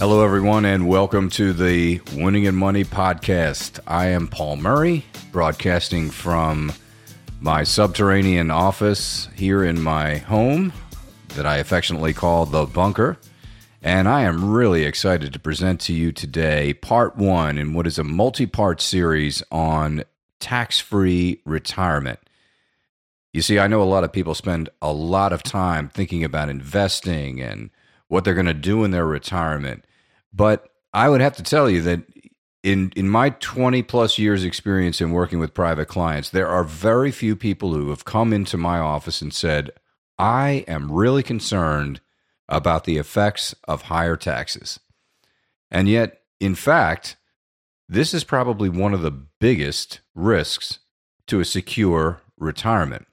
Hello, everyone, and welcome to the Winning in Money podcast. I am Paul Murray, broadcasting from my subterranean office here in my home that I affectionately call the bunker. And I am really excited to present to you today part one in what is a multi part series on tax free retirement. You see, I know a lot of people spend a lot of time thinking about investing and what they're going to do in their retirement. But I would have to tell you that in in my 20 plus years experience in working with private clients, there are very few people who have come into my office and said, "I am really concerned about the effects of higher taxes." And yet, in fact, this is probably one of the biggest risks to a secure retirement.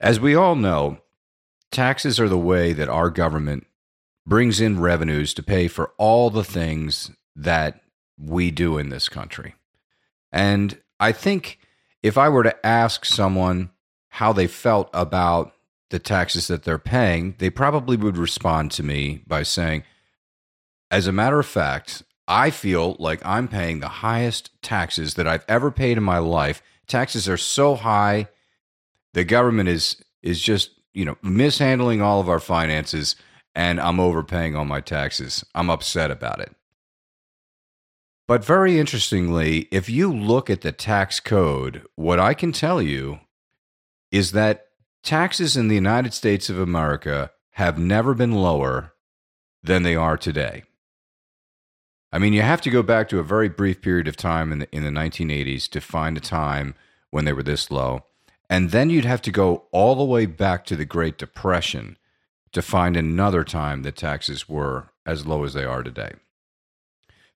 As we all know, taxes are the way that our government brings in revenues to pay for all the things that we do in this country. And I think if I were to ask someone how they felt about the taxes that they're paying, they probably would respond to me by saying, as a matter of fact, I feel like I'm paying the highest taxes that I've ever paid in my life. Taxes are so high the government is is just you know mishandling all of our finances and i'm overpaying on my taxes. I'm upset about it. But very interestingly if you look at the tax code what i can tell you is that taxes in the united states of america have never been lower than they are today. I mean you have to go back to a very brief period of time in the, in the 1980s to find a time when they were this low. And then you'd have to go all the way back to the Great Depression to find another time that taxes were as low as they are today.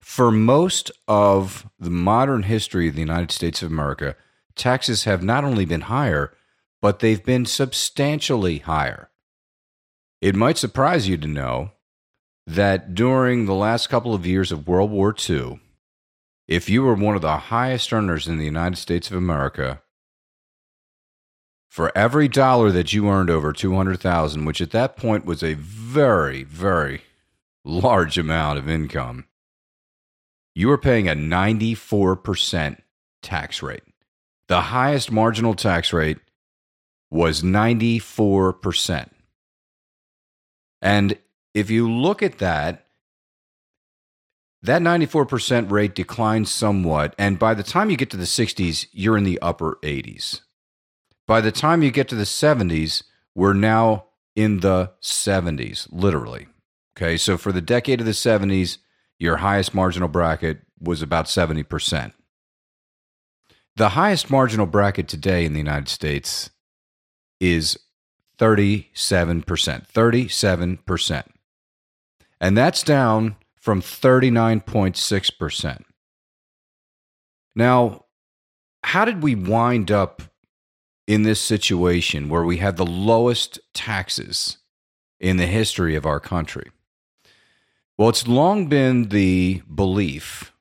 For most of the modern history of the United States of America, taxes have not only been higher, but they've been substantially higher. It might surprise you to know that during the last couple of years of World War II, if you were one of the highest earners in the United States of America, for every dollar that you earned over 200,000, which at that point was a very, very large amount of income, you were paying a 94% tax rate. The highest marginal tax rate was 94%. And if you look at that, that 94% rate declines somewhat. And by the time you get to the 60s, you're in the upper 80s. By the time you get to the 70s, we're now in the 70s, literally. Okay, so for the decade of the 70s, your highest marginal bracket was about 70%. The highest marginal bracket today in the United States is 37%. 37%. And that's down from 39.6%. Now, how did we wind up in this situation where we have the lowest taxes in the history of our country? Well, it's long been the belief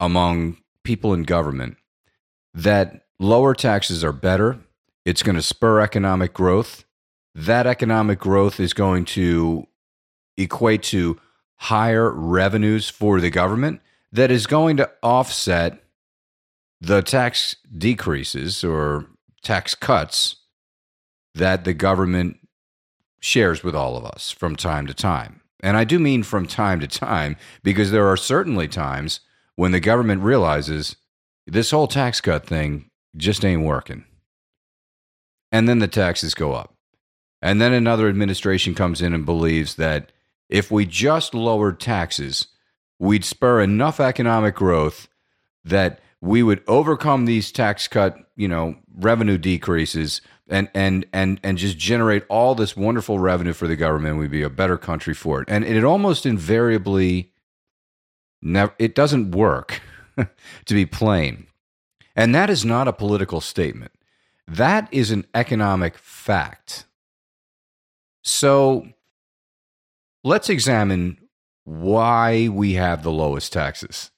among people in government that lower taxes are better. It's going to spur economic growth. That economic growth is going to equate to higher revenues for the government that is going to offset the tax decreases or tax cuts that the government shares with all of us from time to time. And I do mean from time to time because there are certainly times when the government realizes this whole tax cut thing just ain't working. And then the taxes go up. And then another administration comes in and believes that if we just lowered taxes, we'd spur enough economic growth that we would overcome these tax cut, you know, revenue decreases and and and and just generate all this wonderful revenue for the government. We'd be a better country for it. And it almost invariably never it doesn't work to be plain. And that is not a political statement. That is an economic fact. So let's examine why we have the lowest taxes.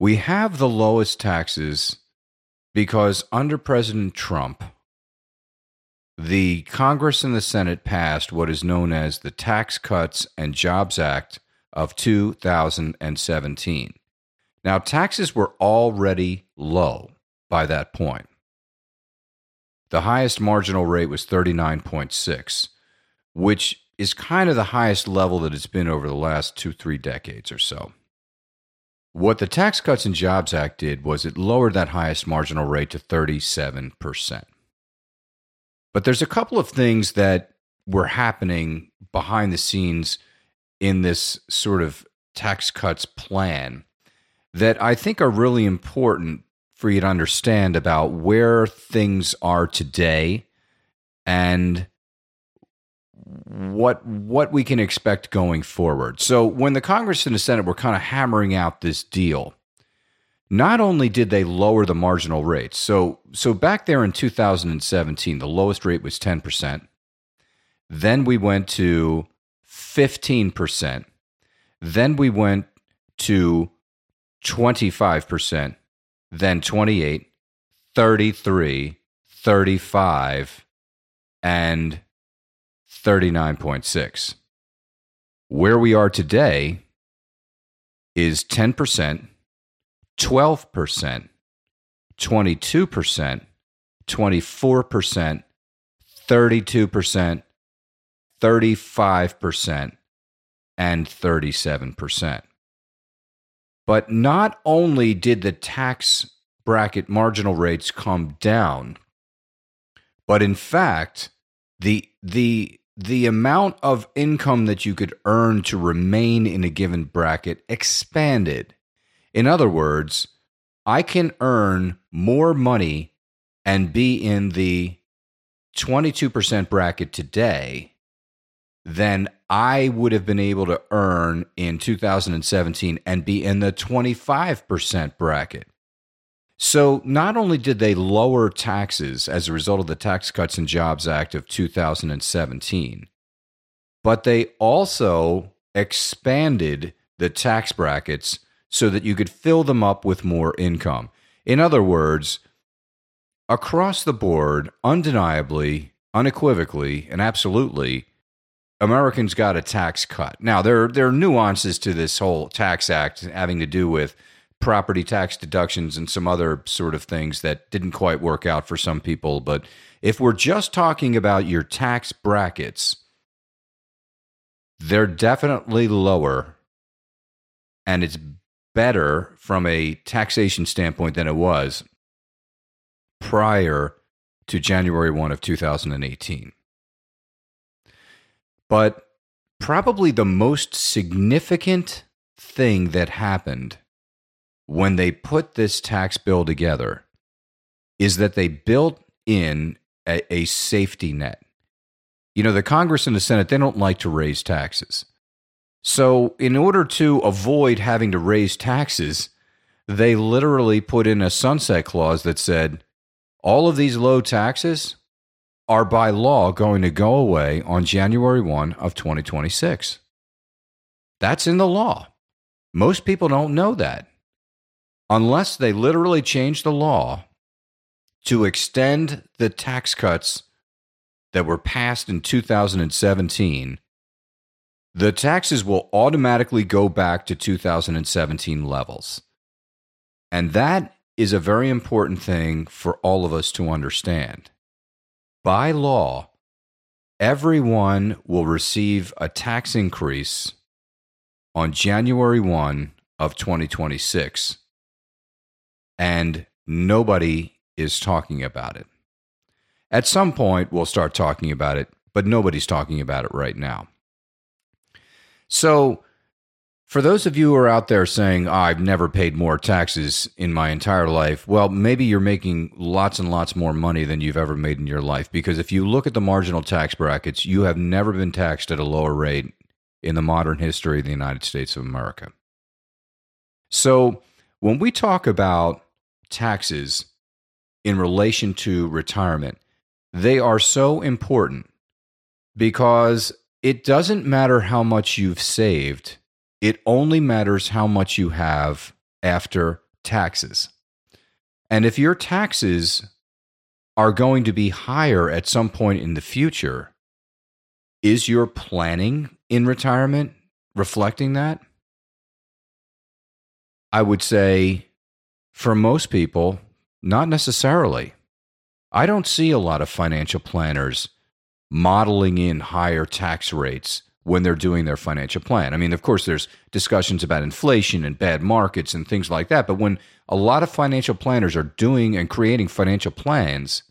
We have the lowest taxes because under President Trump, the Congress and the Senate passed what is known as the Tax Cuts and Jobs Act of 2017. Now, taxes were already low by that point. The highest marginal rate was 39.6, which is kind of the highest level that it's been over the last two, three decades or so. What the Tax Cuts and Jobs Act did was it lowered that highest marginal rate to 37%. But there's a couple of things that were happening behind the scenes in this sort of tax cuts plan that I think are really important for you to understand about where things are today and what what we can expect going forward. So when the Congress and the Senate were kind of hammering out this deal, not only did they lower the marginal rates. So so back there in 2017, the lowest rate was 10%. Then we went to 15%. Then we went to 25%, then 28, 33, 35 and 39.6. Where we are today is 10%, 12%, 22%, 24%, 32%, 35%, and 37%. But not only did the tax bracket marginal rates come down, but in fact, the the the amount of income that you could earn to remain in a given bracket expanded. In other words, I can earn more money and be in the 22% bracket today than I would have been able to earn in 2017 and be in the 25% bracket. So, not only did they lower taxes as a result of the Tax Cuts and Jobs Act of 2017, but they also expanded the tax brackets so that you could fill them up with more income. In other words, across the board, undeniably, unequivocally, and absolutely, Americans got a tax cut. Now there there are nuances to this whole tax act having to do with property tax deductions and some other sort of things that didn't quite work out for some people, but if we're just talking about your tax brackets, they're definitely lower and it's better from a taxation standpoint than it was prior to January 1 of 2018. But probably the most significant thing that happened when they put this tax bill together is that they built in a, a, safety net. You know, the Congress and the Senate, they don't like to raise taxes. So, in order to avoid having to raise taxes, they literally put in a sunset clause that said all of these low taxes, are by law going to go away on January 1 of 2026. That's in the law. Most people don't know that. Unless they literally change the law to extend the tax cuts that were passed in 2017, the taxes will automatically go back to 2017 levels. And that is a very important thing for all of us to understand by law, everyone will receive a tax increase on January 1 of 2026 and nobody is talking about it. At some point we'll start talking about it, but nobody's talking about it right now. So for those of you who are out there saying, oh, I've never paid more taxes in my entire life, well, maybe you're making lots and lots more money than you've ever made in your life. Because if you look at the marginal tax brackets, you have never been taxed at a lower rate in the modern history of the United States of America. So when we talk about taxes in relation to retirement, they are so important because it doesn't matter how much you've saved it only matters how much you have after taxes. And if your taxes are going to be higher at some point in the future, is your planning in retirement reflecting that? I would say for most people, not necessarily. I don't see a lot of financial planners modeling in higher tax rates when they're doing their financial plan. I mean, of course, there's discussions about inflation and bad markets and things like that. But when a lot of financial planners are doing and creating financial plans,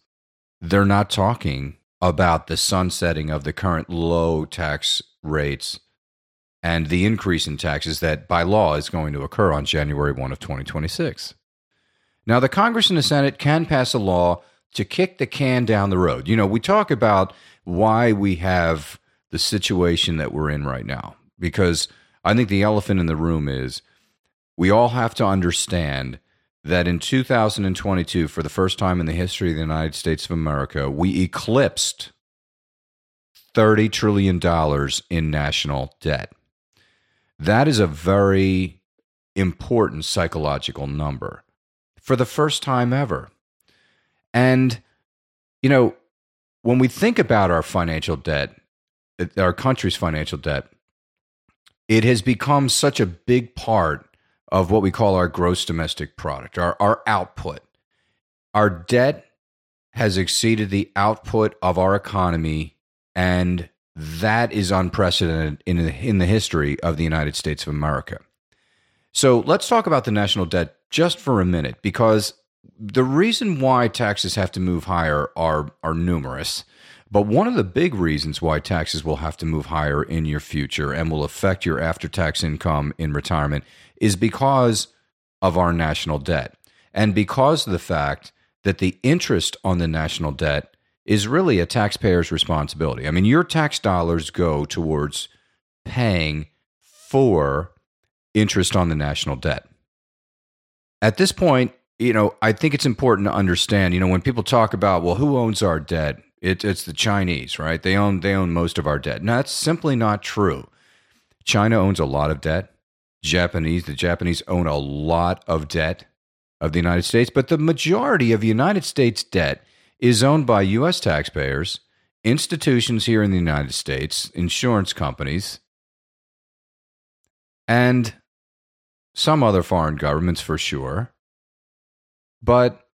they're not talking about the sunsetting of the current low tax rates and the increase in taxes that by law is going to occur on January 1 of 2026. Now, the Congress and the Senate can pass a law to kick the can down the road. You know, we talk about why we have the situation that we're in right now because I think the elephant in the room is we all have to understand that in 2022, for the first time in the history of the United States of America, we eclipsed $30 trillion in national debt. That is a very important psychological number for the first time ever. And, you know, when we think about our financial debt, uh, our country's financial debt, it has become such a big part of what we call our gross domestic product, our, our output. Our debt has exceeded the output of our economy, and that is unprecedented in in the history of the United States of America. So let's talk about the national debt just for a minute, because the reason why taxes have to move higher are, are numerous. But one of the big reasons why taxes will have to move higher in your future and will affect your after tax income in retirement is because of our national debt and because of the fact that the interest on the national debt is really a taxpayer's responsibility. I mean, your tax dollars go towards paying for interest on the national debt. At this point, you know, I think it's important to understand, you know, when people talk about, well, who owns our debt? It, it's the Chinese, right? They own they own most of our debt. No, that's simply not true. China owns a lot of debt. Japanese, the Japanese own a lot of debt of the United States, but the majority of the United States debt is owned by U.S. taxpayers, institutions here in the United States, insurance companies, and some other foreign governments for sure. But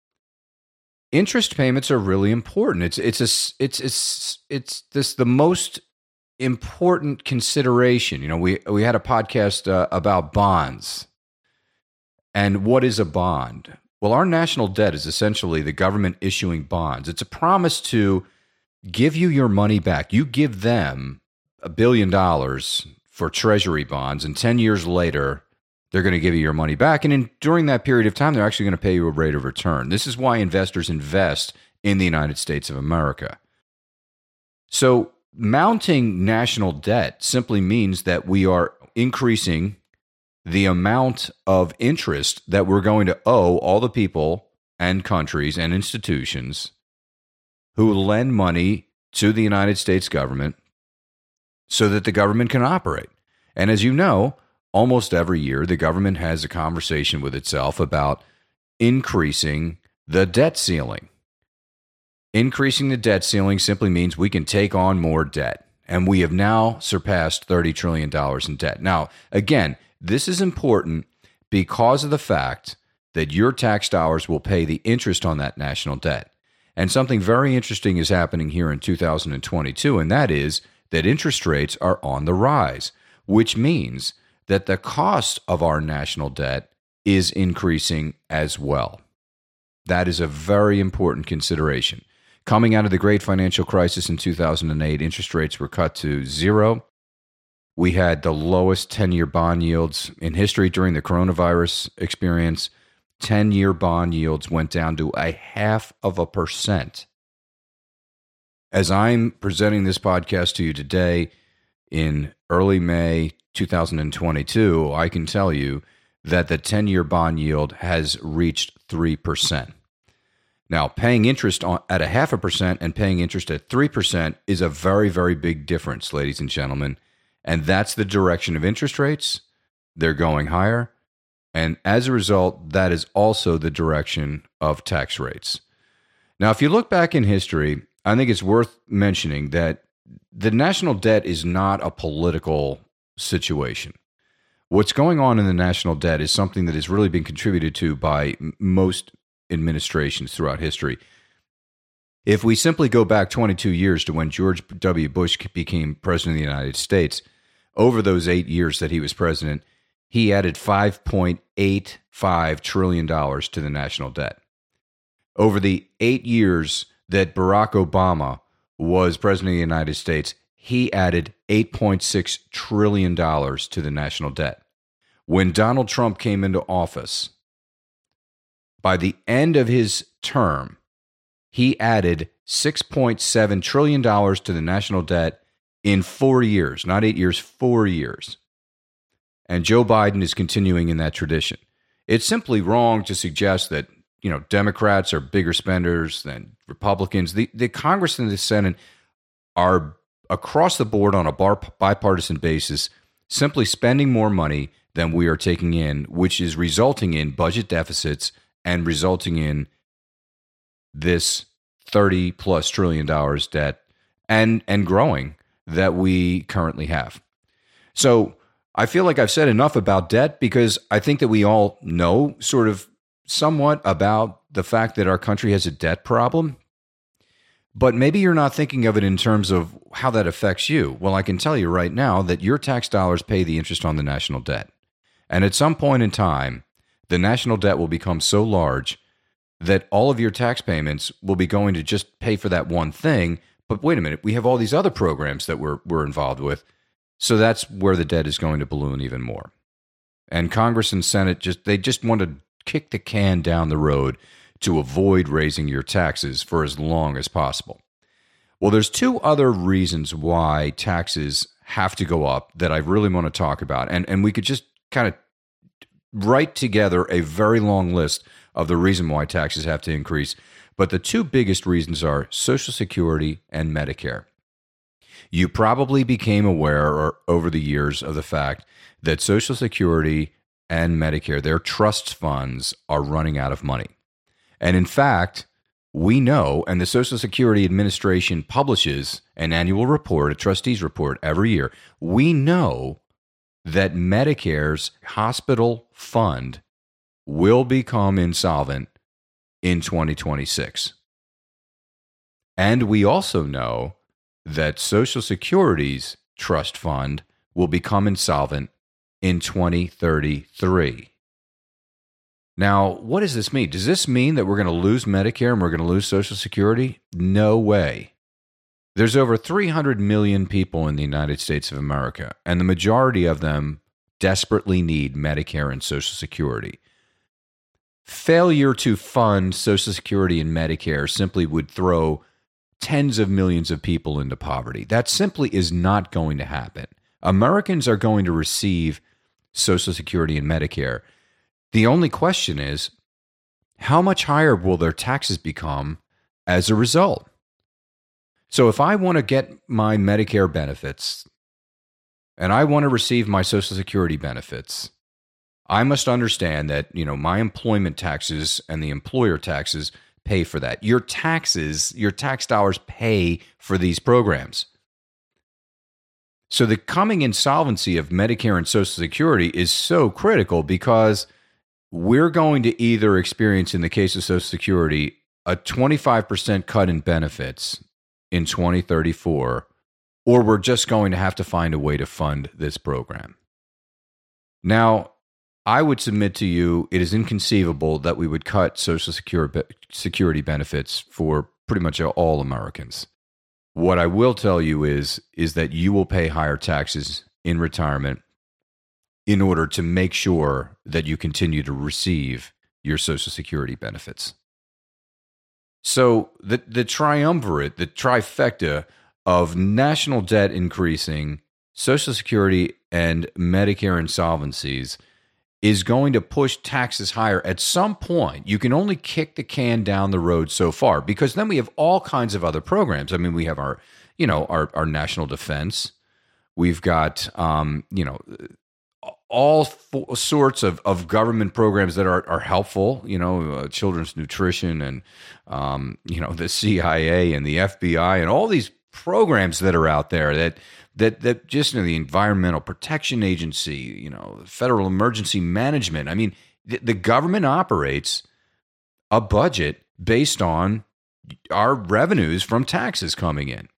interest payments are really important. It's it's a, it's it's it's this the most important consideration. You know, we we had a podcast uh, about bonds and what is a bond. Well, our national debt is essentially the government issuing bonds. It's a promise to give you your money back. You give them a billion dollars for treasury bonds, and 10 years later, they're going to give you your money back. And in, during that period of time, they're actually going to pay you a rate of return. This is why investors invest in the United States of America. So, mounting national debt simply means that we are increasing the amount of interest that we're going to owe all the people and countries and institutions who lend money to the United States government so that the government can operate. And as you know, almost every year, the government has a conversation with itself about increasing the debt ceiling. Increasing the debt ceiling simply means we can take on more debt. And we have now surpassed $30 trillion in debt. Now, again, this is important because of the fact that your tax dollars will pay the interest on that national debt. And something very interesting is happening here in 2022, and that is that interest rates are on the rise, which means that the cost of our national debt is increasing as well. That is a very important consideration. Coming out of the great financial crisis in 2008, interest rates were cut to zero. We had the lowest 10 year bond yields in history during the coronavirus experience. 10 year bond yields went down to a half of a percent. As I'm presenting this podcast to you today in early May 2022, I can tell you that the 10 year bond yield has reached 3%. Now, paying interest on, at a half a percent and paying interest at 3% is a very, very big difference, ladies and gentlemen. And that's the direction of interest rates. They're going higher. And as a result, that is also the direction of tax rates. Now, if you look back in history, I think it's worth mentioning that the national debt is not a political situation. What's going on in the national debt is something that has really been contributed to by most administrations throughout history. If we simply go back 22 years to when George W. Bush became president of the United States, over those eight years that he was president, he added $5.85 trillion to the national debt. Over the eight years that Barack Obama was president of the United States, he added $8.6 trillion to the national debt. When Donald Trump came into office, by the end of his term, he added $6.7 trillion to the national debt in four years, not eight years, four years. And Joe Biden is continuing in that tradition. It's simply wrong to suggest that, you know, Democrats are bigger spenders than Republicans. The, the Congress and the Senate are across the board on a bar, bipartisan basis simply spending more money than we are taking in, which is resulting in budget deficits and resulting in this 30 plus trillion dollars debt and and growing that we currently have. So I feel like I've said enough about debt because I think that we all know sort of somewhat about the fact that our country has a debt problem. But maybe you're not thinking of it in terms of how that affects you. Well, I can tell you right now that your tax dollars pay the interest on the national debt. And at some point in time, the national debt will become so large that all of your tax payments will be going to just pay for that one thing. But wait a minute, we have all these other programs that we're, we're involved with. So that's where the debt is going to balloon even more. And Congress and Senate just they just want to kick the can down the road to avoid raising your taxes for as long as possible. Well, there's two other reasons why taxes have to go up that I really want to talk about. And and we could just kind of write together a very long list of the reason why taxes have to increase. But the two biggest reasons are Social Security and Medicare. You probably became aware over the years of the fact that Social Security and Medicare, their trust funds, are running out of money. And in fact, we know, and the Social Security Administration publishes an annual report, a trustees report every year. We know that Medicare's hospital fund will become insolvent in 2026. And we also know that Social Security's trust fund will become insolvent in 2033. Now, what does this mean? Does this mean that we're going to lose Medicare and we're going to lose Social Security? No way. There's over 300 million people in the United States of America, and the majority of them desperately need Medicare and Social Security. Failure to fund Social Security and Medicare simply would throw tens of millions of people into poverty. That simply is not going to happen. Americans are going to receive Social Security and Medicare. The only question is how much higher will their taxes become as a result? So if I want to get my Medicare benefits and I want to receive my Social Security benefits, I must understand that, you know, my employment taxes and the employer taxes pay for that. Your taxes, your tax dollars pay for these programs. So the coming insolvency of Medicare and Social Security is so critical because we're going to either experience, in the case of Social Security, a 25% cut in benefits in 2034, or we're just going to have to find a way to fund this program. Now, I would submit to you it is inconceivable that we would cut Social Security benefits for pretty much all Americans. What I will tell you is is that you will pay higher taxes in retirement in order to make sure that you continue to receive your Social Security benefits. So the the triumvirate, the trifecta of national debt increasing, Social Security and Medicare insolvencies is going to push taxes higher at some point. You can only kick the can down the road so far because then we have all kinds of other programs. I mean, we have our, you know, our, our national defense. We've got, um, you know, all sorts of, of government programs that are, are helpful, you know, uh, children's nutrition and, um, you know, the CIA and the FBI and all these programs that are out there that that that just you know, the Environmental Protection Agency, you know, Federal Emergency Management. I mean, the, the government operates a budget based on our revenues from taxes coming in.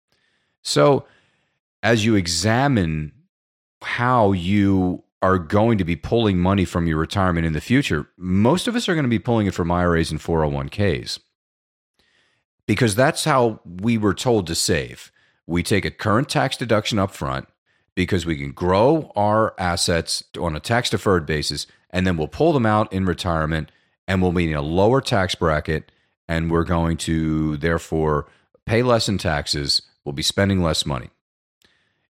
So, as you examine how you are going to be pulling money from your retirement in the future, most of us are going to be pulling it from IRAs and 401ks because that's how we were told to save. We take a current tax deduction up front because we can grow our assets on a tax deferred basis and then we'll pull them out in retirement and we'll be in a lower tax bracket and we're going to therefore pay less in taxes. We'll be spending less money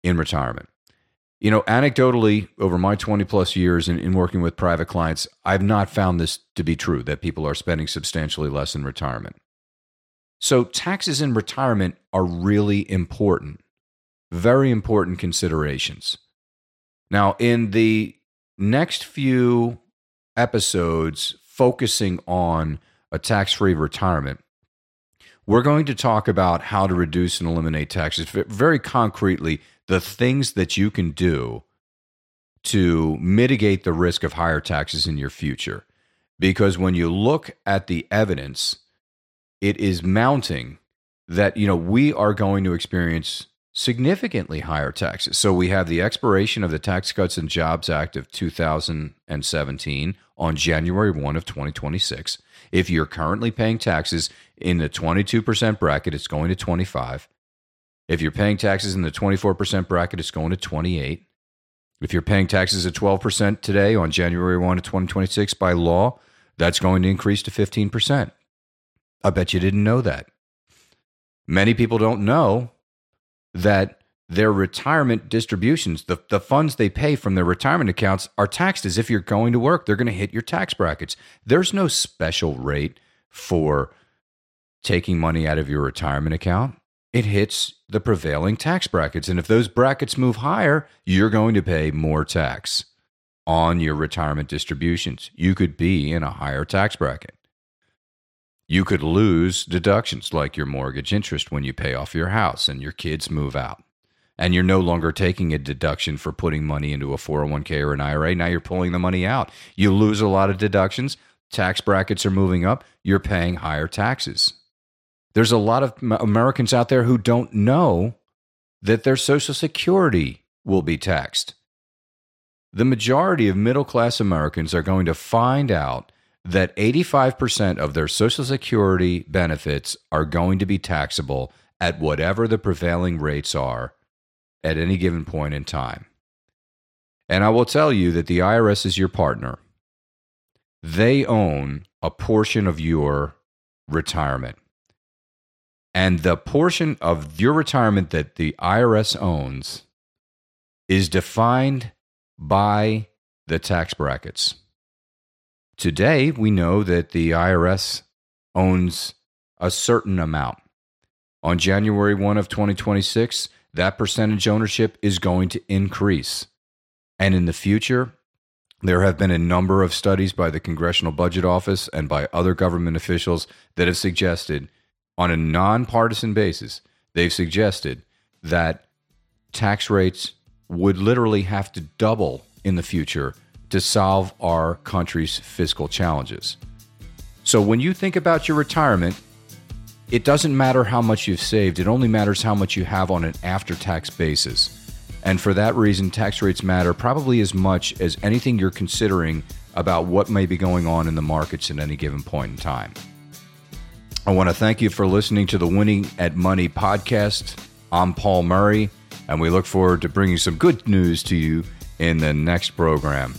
in retirement. You know, anecdotally, over my 20 plus years in, in working with private clients, I've not found this to be true that people are spending substantially less in retirement. So, taxes in retirement are really important, very important considerations. Now, in the next few episodes focusing on a tax free retirement, we're going to talk about how to reduce and eliminate taxes very concretely, the things that you can do to mitigate the risk of higher taxes in your future. Because when you look at the evidence, it is mounting that you know we are going to experience significantly higher taxes. So we have the expiration of the Tax Cuts and Jobs Act of 2017 on January 1 of 2026. If you're currently paying taxes in the 22% bracket, it's going to 25. If you're paying taxes in the 24% bracket, it's going to 28. If you're paying taxes at 12% today on January 1 of 2026 by law, that's going to increase to 15%. I bet you didn't know that. Many people don't know that their retirement distributions, the, the funds they pay from their retirement accounts, are taxed as if you're going to work. They're going to hit your tax brackets. There's no special rate for taking money out of your retirement account. It hits the prevailing tax brackets. And if those brackets move higher, you're going to pay more tax on your retirement distributions. You could be in a higher tax bracket. You could lose deductions like your mortgage interest when you pay off your house and your kids move out. And you're no longer taking a deduction for putting money into a 401k or an IRA. Now you're pulling the money out. You lose a lot of deductions. Tax brackets are moving up. You're paying higher taxes. There's a lot of Americans out there who don't know that their Social Security will be taxed. The majority of middle class Americans are going to find out that 85% of their Social Security benefits are going to be taxable at whatever the prevailing rates are at any given point in time. And I will tell you that the IRS is your partner. They own a portion of your retirement. And the portion of your retirement that the IRS owns is defined by the tax brackets. Today, we know that the IRS owns a certain amount. On January 1 of 2026, that percentage ownership is going to increase. And in the future, there have been a number of studies by the Congressional Budget Office and by other government officials that have suggested, on a nonpartisan basis, they've suggested that tax rates would literally have to double in the future to solve our country's fiscal challenges. So when you think about your retirement, it doesn't matter how much you've saved, it only matters how much you have on an after tax basis. And for that reason, tax rates matter probably as much as anything you're considering about what may be going on in the markets at any given point in time. I want to thank you for listening to the Winning at Money podcast. I'm Paul Murray, and we look forward to bringing some good news to you in the next program.